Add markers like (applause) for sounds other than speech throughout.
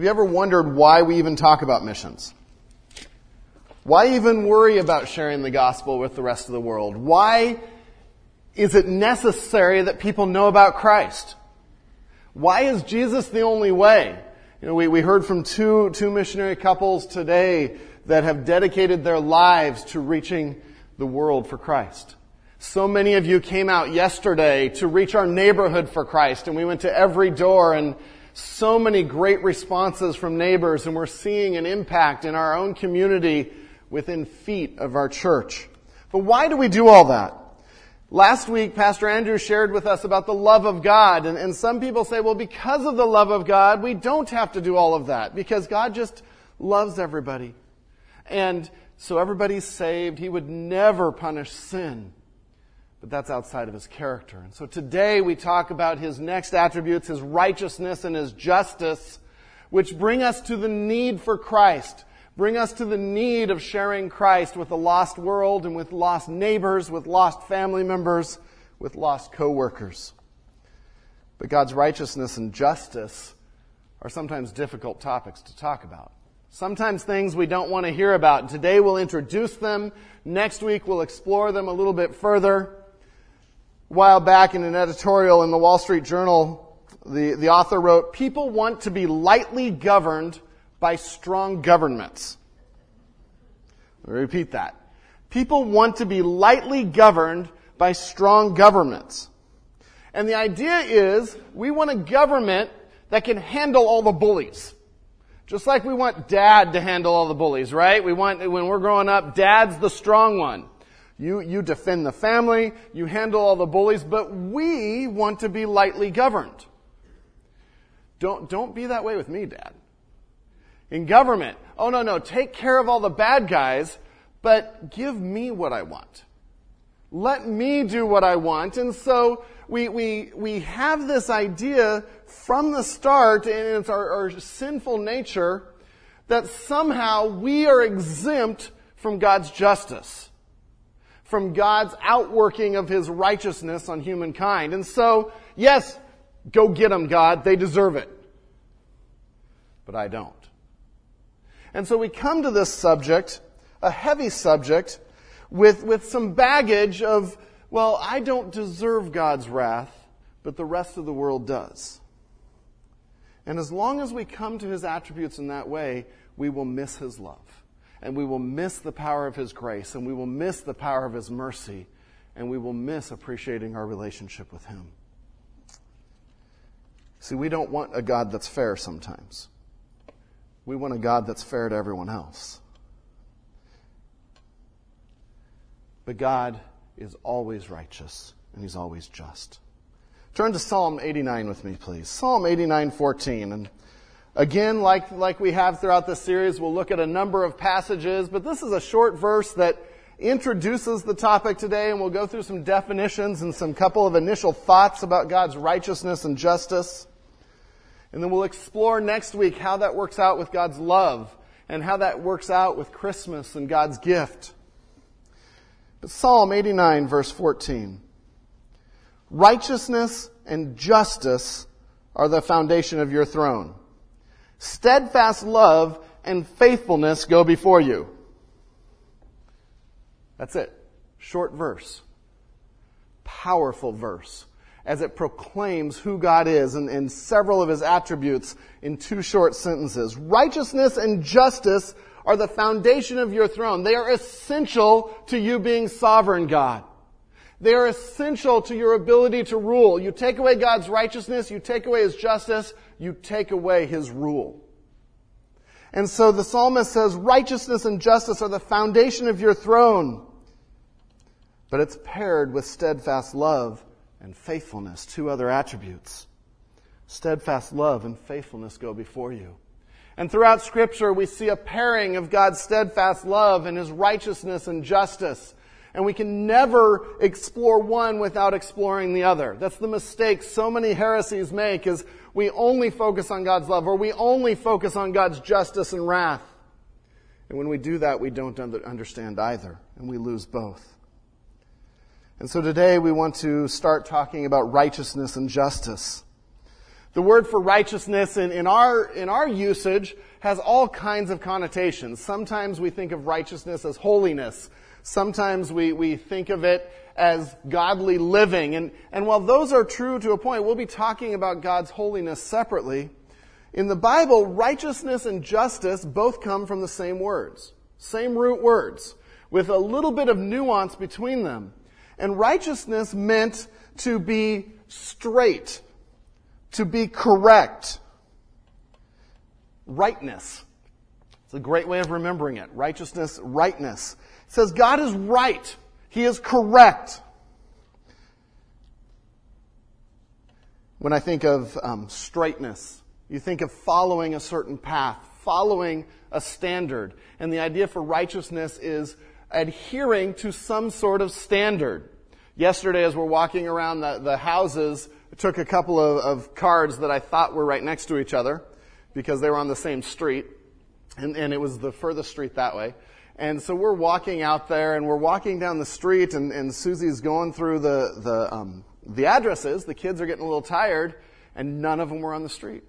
Have you ever wondered why we even talk about missions? Why even worry about sharing the gospel with the rest of the world? Why is it necessary that people know about Christ? Why is Jesus the only way? You know, we, we heard from two, two missionary couples today that have dedicated their lives to reaching the world for Christ. So many of you came out yesterday to reach our neighborhood for Christ and we went to every door and so many great responses from neighbors and we're seeing an impact in our own community within feet of our church. But why do we do all that? Last week, Pastor Andrew shared with us about the love of God, and, and, some people say, well, because of the love of God, we don't have to do all of that, because God just loves everybody. And so everybody's saved. He would never punish sin. But that's outside of his character. And so today we talk about his next attributes, his righteousness and his justice, which bring us to the need for Christ bring us to the need of sharing Christ with a lost world and with lost neighbors, with lost family members, with lost coworkers. But God's righteousness and justice are sometimes difficult topics to talk about. Sometimes things we don't want to hear about. Today we'll introduce them. Next week we'll explore them a little bit further. A while back in an editorial in the Wall Street Journal, the, the author wrote, people want to be lightly governed by strong governments. Let me repeat that. People want to be lightly governed by strong governments. And the idea is we want a government that can handle all the bullies. Just like we want dad to handle all the bullies, right? We want, when we're growing up, dad's the strong one. You, you defend the family, you handle all the bullies, but we want to be lightly governed. Don't, don't be that way with me, dad. In government, oh no, no, take care of all the bad guys, but give me what I want. Let me do what I want. And so we, we, we have this idea from the start, and it's our, our sinful nature, that somehow we are exempt from God's justice, from God's outworking of His righteousness on humankind. And so, yes, go get them, God. They deserve it. But I don't. And so we come to this subject, a heavy subject, with, with some baggage of, well, I don't deserve God's wrath, but the rest of the world does. And as long as we come to his attributes in that way, we will miss his love. And we will miss the power of his grace. And we will miss the power of his mercy. And we will miss appreciating our relationship with him. See, we don't want a God that's fair sometimes. We want a God that's fair to everyone else. But God is always righteous and He's always just. Turn to Psalm 89 with me, please. Psalm 89:14. And again, like, like we have throughout this series, we'll look at a number of passages, but this is a short verse that introduces the topic today, and we'll go through some definitions and some couple of initial thoughts about God's righteousness and justice. And then we'll explore next week how that works out with God's love and how that works out with Christmas and God's gift. But Psalm 89 verse 14. Righteousness and justice are the foundation of your throne. Steadfast love and faithfulness go before you. That's it. Short verse. Powerful verse as it proclaims who God is and, and several of his attributes in two short sentences. Righteousness and justice are the foundation of your throne. They are essential to you being sovereign God. They are essential to your ability to rule. You take away God's righteousness, you take away His justice, you take away His rule. And so the psalmist says, righteousness and justice are the foundation of your throne. But it's paired with steadfast love and faithfulness, two other attributes. Steadfast love and faithfulness go before you. And throughout scripture, we see a pairing of God's steadfast love and his righteousness and justice. And we can never explore one without exploring the other. That's the mistake so many heresies make is we only focus on God's love or we only focus on God's justice and wrath. And when we do that, we don't understand either and we lose both. And so today we want to start talking about righteousness and justice. The word for righteousness in, in, our, in our usage has all kinds of connotations. Sometimes we think of righteousness as holiness. Sometimes we, we think of it as godly living. And, and while those are true to a point, we'll be talking about God's holiness separately. In the Bible, righteousness and justice both come from the same words, same root words, with a little bit of nuance between them. And righteousness meant to be straight, to be correct. Rightness. It's a great way of remembering it. Righteousness, rightness. Says God is right. He is correct. When I think of um, straightness, you think of following a certain path, following a standard. And the idea for righteousness is adhering to some sort of standard. Yesterday, as we're walking around the, the houses, I took a couple of, of, cards that I thought were right next to each other because they were on the same street. And, and it was the furthest street that way. And so we're walking out there and we're walking down the street and, and Susie's going through the, the, um, the addresses. The kids are getting a little tired and none of them were on the street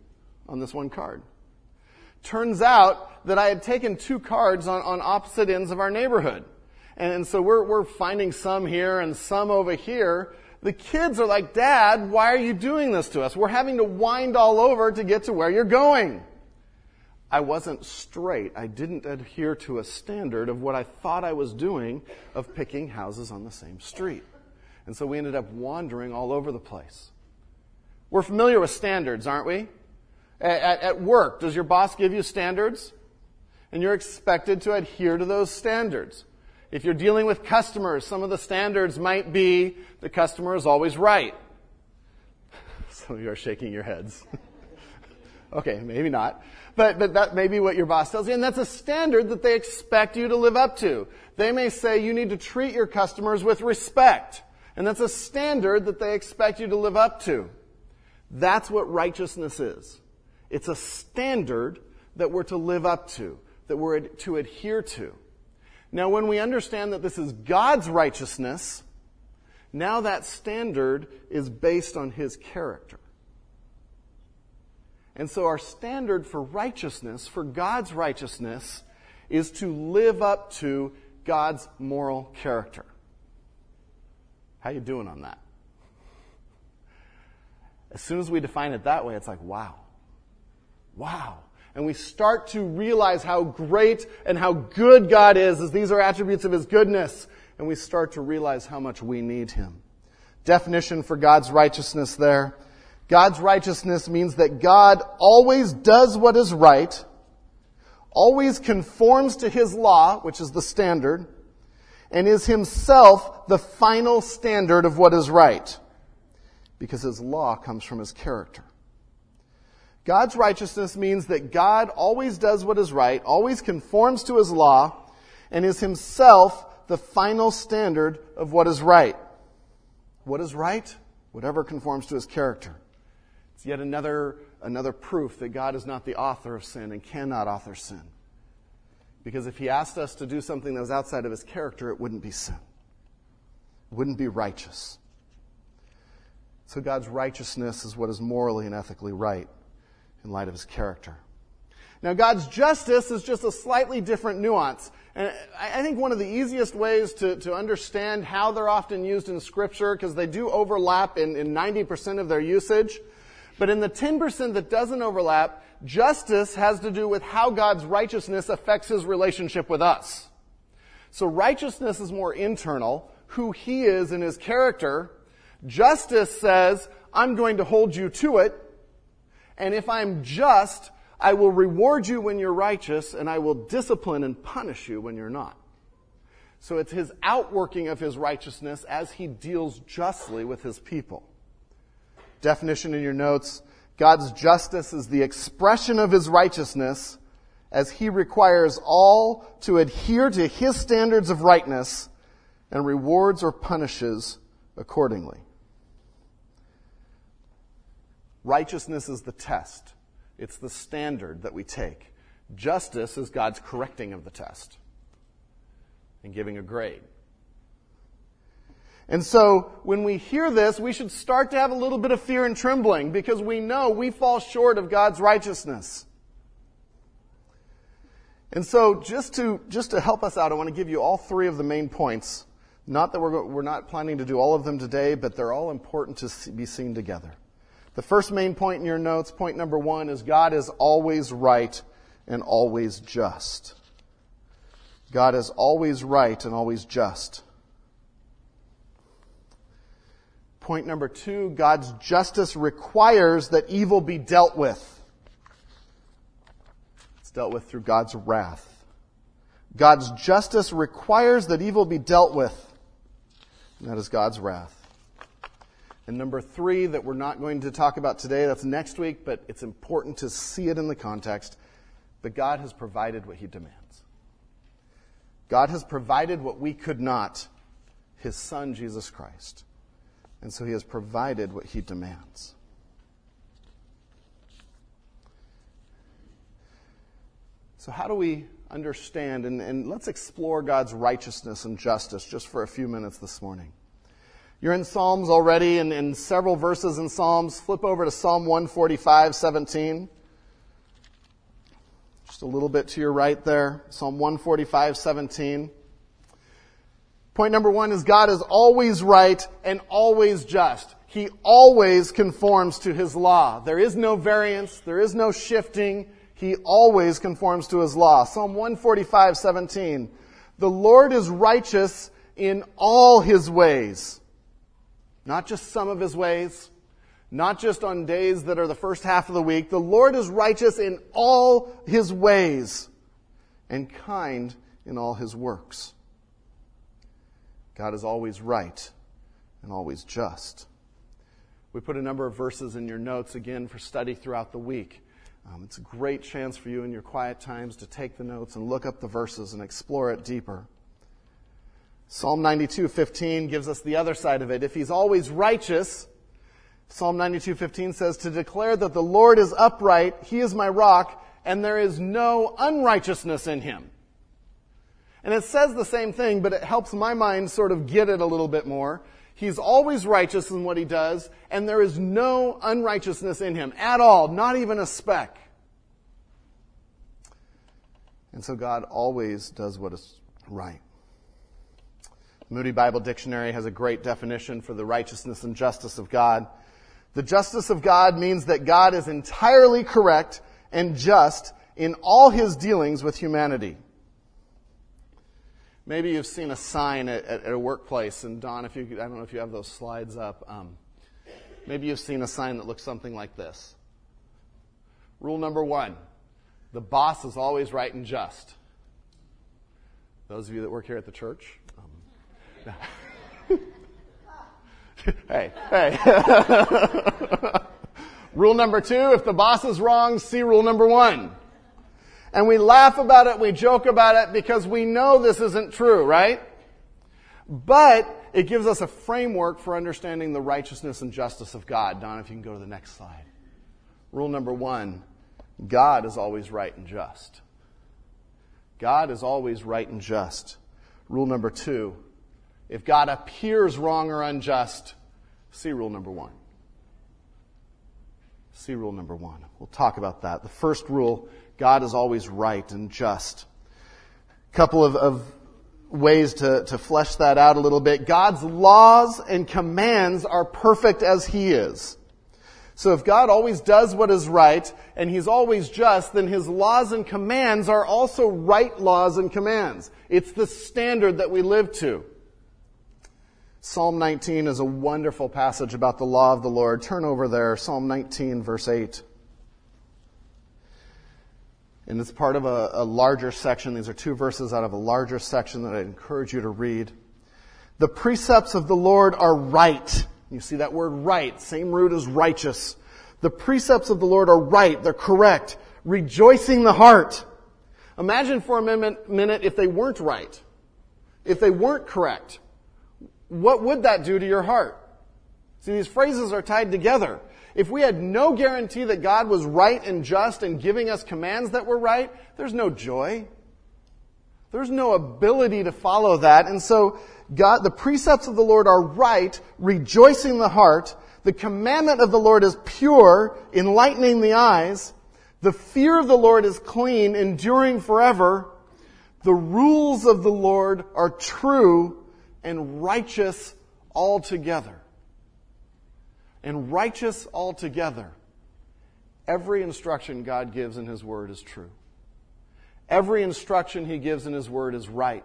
on this one card. Turns out that I had taken two cards on, on opposite ends of our neighborhood. And, and so we're, we're finding some here and some over here. The kids are like, Dad, why are you doing this to us? We're having to wind all over to get to where you're going. I wasn't straight. I didn't adhere to a standard of what I thought I was doing of picking houses on the same street. And so we ended up wandering all over the place. We're familiar with standards, aren't we? At, at, work, does your boss give you standards? And you're expected to adhere to those standards. If you're dealing with customers, some of the standards might be the customer is always right. (laughs) Some of you are shaking your heads. (laughs) okay, maybe not. But, but that may be what your boss tells you. And that's a standard that they expect you to live up to. They may say you need to treat your customers with respect. And that's a standard that they expect you to live up to. That's what righteousness is. It's a standard that we're to live up to, that we're to adhere to. Now, when we understand that this is God's righteousness, now that standard is based on His character. And so our standard for righteousness, for God's righteousness, is to live up to God's moral character. How you doing on that? As soon as we define it that way, it's like, wow. Wow. And we start to realize how great and how good God is, as these are attributes of His goodness. And we start to realize how much we need Him. Definition for God's righteousness there God's righteousness means that God always does what is right, always conforms to His law, which is the standard, and is Himself the final standard of what is right. Because His law comes from His character. God's righteousness means that God always does what is right, always conforms to His law, and is Himself the final standard of what is right. What is right? Whatever conforms to His character. It's yet another, another proof that God is not the author of sin and cannot author sin. Because if He asked us to do something that was outside of His character, it wouldn't be sin. It wouldn't be righteous. So God's righteousness is what is morally and ethically right in light of His character. Now, God's justice is just a slightly different nuance. And I think one of the easiest ways to, to understand how they're often used in Scripture, because they do overlap in, in 90% of their usage, but in the 10% that doesn't overlap, justice has to do with how God's righteousness affects his relationship with us. So righteousness is more internal, who he is in his character. Justice says, I'm going to hold you to it. And if I'm just, I will reward you when you're righteous, and I will discipline and punish you when you're not. So it's his outworking of his righteousness as he deals justly with his people. Definition in your notes God's justice is the expression of his righteousness as he requires all to adhere to his standards of rightness and rewards or punishes accordingly. Righteousness is the test. It's the standard that we take. Justice is God's correcting of the test and giving a grade. And so when we hear this, we should start to have a little bit of fear and trembling because we know we fall short of God's righteousness. And so just to, just to help us out, I want to give you all three of the main points. Not that we're, we're not planning to do all of them today, but they're all important to be seen together. The first main point in your notes, point number one, is God is always right and always just. God is always right and always just. Point number two, God's justice requires that evil be dealt with. It's dealt with through God's wrath. God's justice requires that evil be dealt with. And that is God's wrath. And number three, that we're not going to talk about today, that's next week, but it's important to see it in the context. But God has provided what He demands. God has provided what we could not His Son, Jesus Christ. And so he has provided what he demands. So, how do we understand? And, and, let's explore God's righteousness and justice just for a few minutes this morning. You're in Psalms already, and in several verses in Psalms. Flip over to Psalm 145, 17. Just a little bit to your right there. Psalm 145, 17. Point number one is God is always right and always just. He always conforms to His law. There is no variance. There is no shifting. He always conforms to His law. Psalm 145, 17. The Lord is righteous in all His ways. Not just some of His ways. Not just on days that are the first half of the week. The Lord is righteous in all His ways and kind in all His works. God is always right and always just. We put a number of verses in your notes again for study throughout the week. Um, it's a great chance for you in your quiet times to take the notes and look up the verses and explore it deeper. Psalm 92:15 gives us the other side of it. If he's always righteous, Psalm 92:15 says to declare that the Lord is upright, he is my rock, and there is no unrighteousness in him. And it says the same thing, but it helps my mind sort of get it a little bit more. He's always righteous in what he does, and there is no unrighteousness in him at all, not even a speck. And so God always does what is right. Moody Bible Dictionary has a great definition for the righteousness and justice of God. The justice of God means that God is entirely correct and just in all his dealings with humanity. Maybe you've seen a sign at, at, at a workplace, and Don, if you, I don't know if you have those slides up. Um, maybe you've seen a sign that looks something like this. Rule number one: the boss is always right and just. Those of you that work here at the church. Um, (laughs) hey, hey. (laughs) rule number two: if the boss is wrong, see rule number one. And we laugh about it, we joke about it because we know this isn't true, right? But it gives us a framework for understanding the righteousness and justice of God. Don, if you can go to the next slide. Rule number one God is always right and just. God is always right and just. Rule number two if God appears wrong or unjust, see rule number one. See rule number one. We'll talk about that. The first rule God is always right and just. A couple of, of ways to, to flesh that out a little bit. God's laws and commands are perfect as He is. So if God always does what is right and He's always just, then His laws and commands are also right laws and commands. It's the standard that we live to. Psalm 19 is a wonderful passage about the law of the Lord. Turn over there, Psalm 19 verse 8. And it's part of a, a larger section. These are two verses out of a larger section that I encourage you to read. The precepts of the Lord are right. You see that word right, same root as righteous. The precepts of the Lord are right. They're correct. Rejoicing the heart. Imagine for a minute if they weren't right. If they weren't correct. What would that do to your heart? See, these phrases are tied together. If we had no guarantee that God was right and just and giving us commands that were right, there's no joy. There's no ability to follow that. And so God, the precepts of the Lord are right, rejoicing the heart. The commandment of the Lord is pure, enlightening the eyes. The fear of the Lord is clean, enduring forever. The rules of the Lord are true and righteous altogether. And righteous altogether. Every instruction God gives in His Word is true. Every instruction He gives in His Word is right.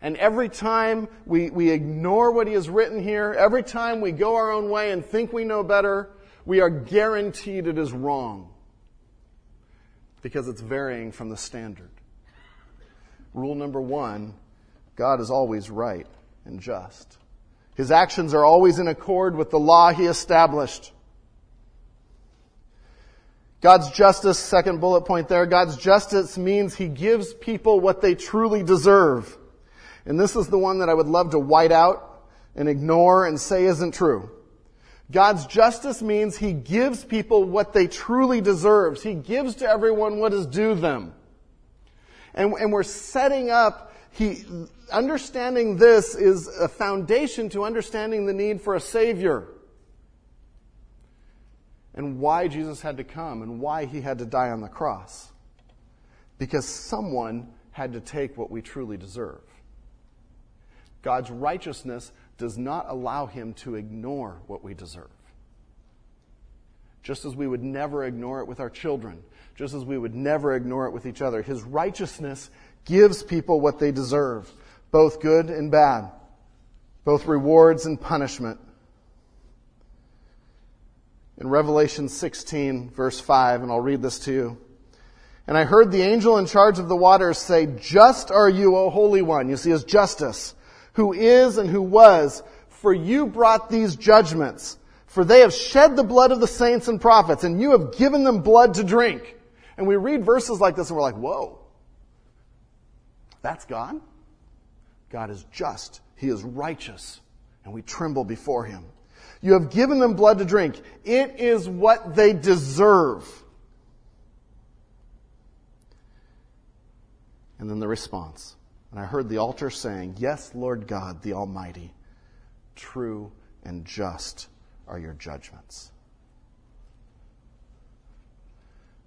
And every time we, we ignore what He has written here, every time we go our own way and think we know better, we are guaranteed it is wrong. Because it's varying from the standard. Rule number one God is always right and just. His actions are always in accord with the law He established. God's justice, second bullet point there, God's justice means He gives people what they truly deserve. And this is the one that I would love to white out and ignore and say isn't true. God's justice means He gives people what they truly deserve. He gives to everyone what is due them. And, and we're setting up, he, understanding this is a foundation to understanding the need for a Savior and why Jesus had to come and why he had to die on the cross. Because someone had to take what we truly deserve. God's righteousness does not allow him to ignore what we deserve. Just as we would never ignore it with our children, just as we would never ignore it with each other, his righteousness gives people what they deserve, both good and bad, both rewards and punishment in Revelation 16, verse 5, and I'll read this to you. And I heard the angel in charge of the waters say, Just are you, O Holy One. You see, his justice, who is and who was, for you brought these judgments. For they have shed the blood of the saints and prophets, and you have given them blood to drink. And we read verses like this and we're like, whoa. That's God? God is just. He is righteous. And we tremble before him. You have given them blood to drink. It is what they deserve. And then the response. And I heard the altar saying, Yes, Lord God, the Almighty, true and just are your judgments.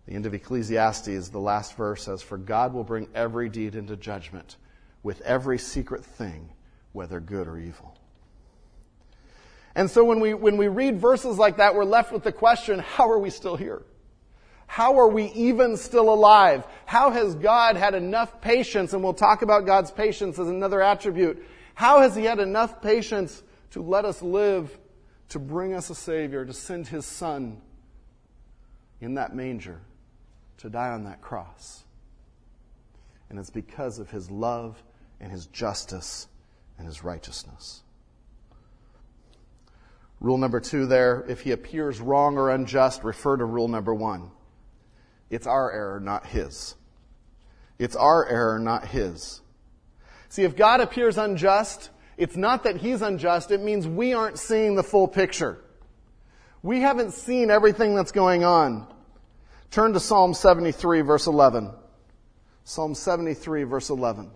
The end of Ecclesiastes, the last verse says, For God will bring every deed into judgment with every secret thing, whether good or evil. And so when we, when we read verses like that, we're left with the question, how are we still here? How are we even still alive? How has God had enough patience, and we'll talk about God's patience as another attribute. How has He had enough patience to let us live, to bring us a Savior, to send His Son in that manger, to die on that cross? And it's because of His love and His justice and His righteousness. Rule number two there, if he appears wrong or unjust, refer to rule number one. It's our error, not his. It's our error, not his. See, if God appears unjust, it's not that he's unjust, it means we aren't seeing the full picture. We haven't seen everything that's going on. Turn to Psalm 73, verse 11. Psalm 73, verse 11.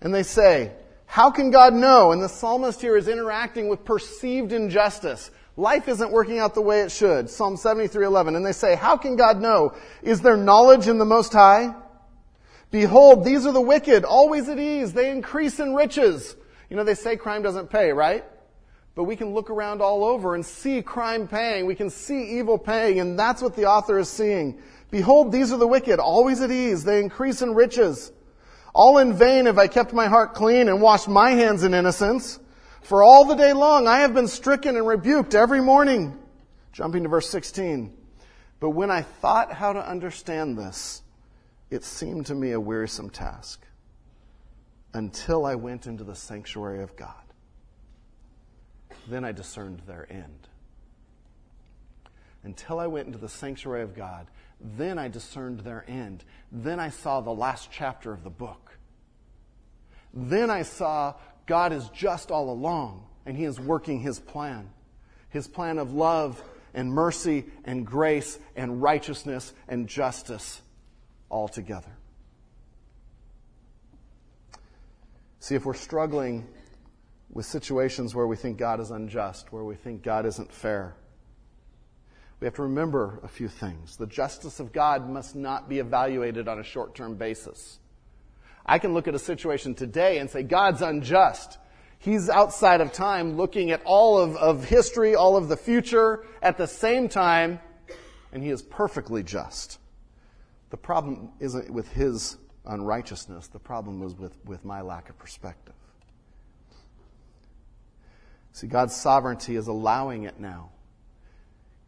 And they say, how can God know? And the psalmist here is interacting with perceived injustice. Life isn't working out the way it should. Psalm 73:11. And they say, "How can God know? Is there knowledge in the Most High? Behold, these are the wicked, always at ease. They increase in riches." You know, they say crime doesn't pay, right? But we can look around all over and see crime paying. We can see evil paying, and that's what the author is seeing. Behold, these are the wicked, always at ease. They increase in riches. All in vain have I kept my heart clean and washed my hands in innocence. For all the day long I have been stricken and rebuked every morning. Jumping to verse 16. But when I thought how to understand this, it seemed to me a wearisome task until I went into the sanctuary of God. Then I discerned their end. Until I went into the sanctuary of God, then I discerned their end. Then I saw the last chapter of the book. Then I saw God is just all along, and He is working His plan. His plan of love and mercy and grace and righteousness and justice all together. See, if we're struggling with situations where we think God is unjust, where we think God isn't fair, we have to remember a few things. The justice of God must not be evaluated on a short term basis. I can look at a situation today and say, God's unjust. He's outside of time looking at all of, of history, all of the future at the same time, and he is perfectly just. The problem isn't with his unrighteousness, the problem is with, with my lack of perspective. See, God's sovereignty is allowing it now.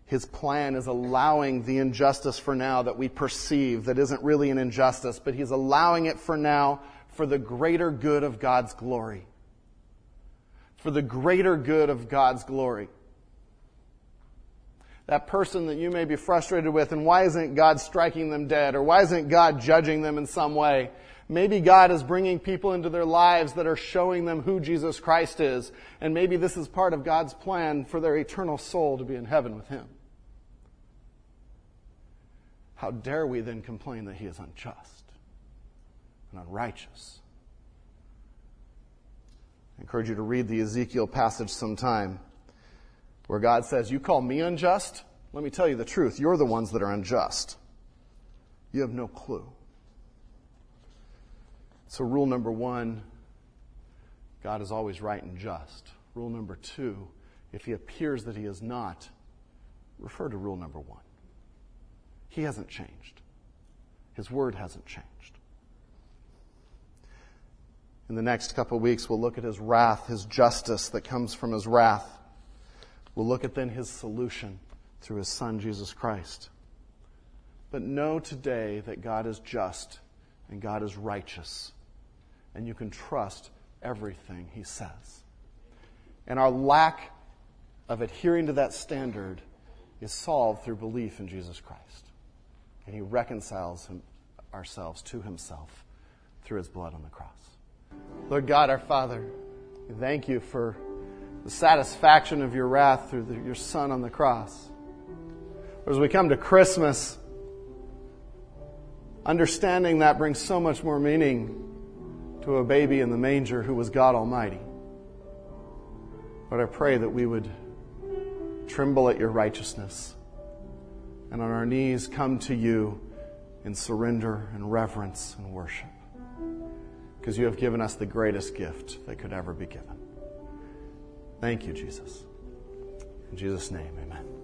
His plan is allowing the injustice for now that we perceive that isn't really an injustice, but He's allowing it for now for the greater good of God's glory. For the greater good of God's glory. That person that you may be frustrated with, and why isn't God striking them dead? Or why isn't God judging them in some way? Maybe God is bringing people into their lives that are showing them who Jesus Christ is. And maybe this is part of God's plan for their eternal soul to be in heaven with Him. How dare we then complain that he is unjust and unrighteous? I encourage you to read the Ezekiel passage sometime where God says, You call me unjust? Let me tell you the truth. You're the ones that are unjust. You have no clue. So, rule number one God is always right and just. Rule number two if he appears that he is not, refer to rule number one. He hasn't changed. His word hasn't changed. In the next couple of weeks, we'll look at his wrath, his justice that comes from his wrath. We'll look at then his solution through his son, Jesus Christ. But know today that God is just and God is righteous, and you can trust everything he says. And our lack of adhering to that standard is solved through belief in Jesus Christ and he reconciles him, ourselves to himself through his blood on the cross. Lord God, our Father, we thank you for the satisfaction of your wrath through the, your Son on the cross. As we come to Christmas, understanding that brings so much more meaning to a baby in the manger who was God Almighty. But I pray that we would tremble at your righteousness and on our knees come to you in surrender and reverence and worship. Because you have given us the greatest gift that could ever be given. Thank you, Jesus. In Jesus' name, amen.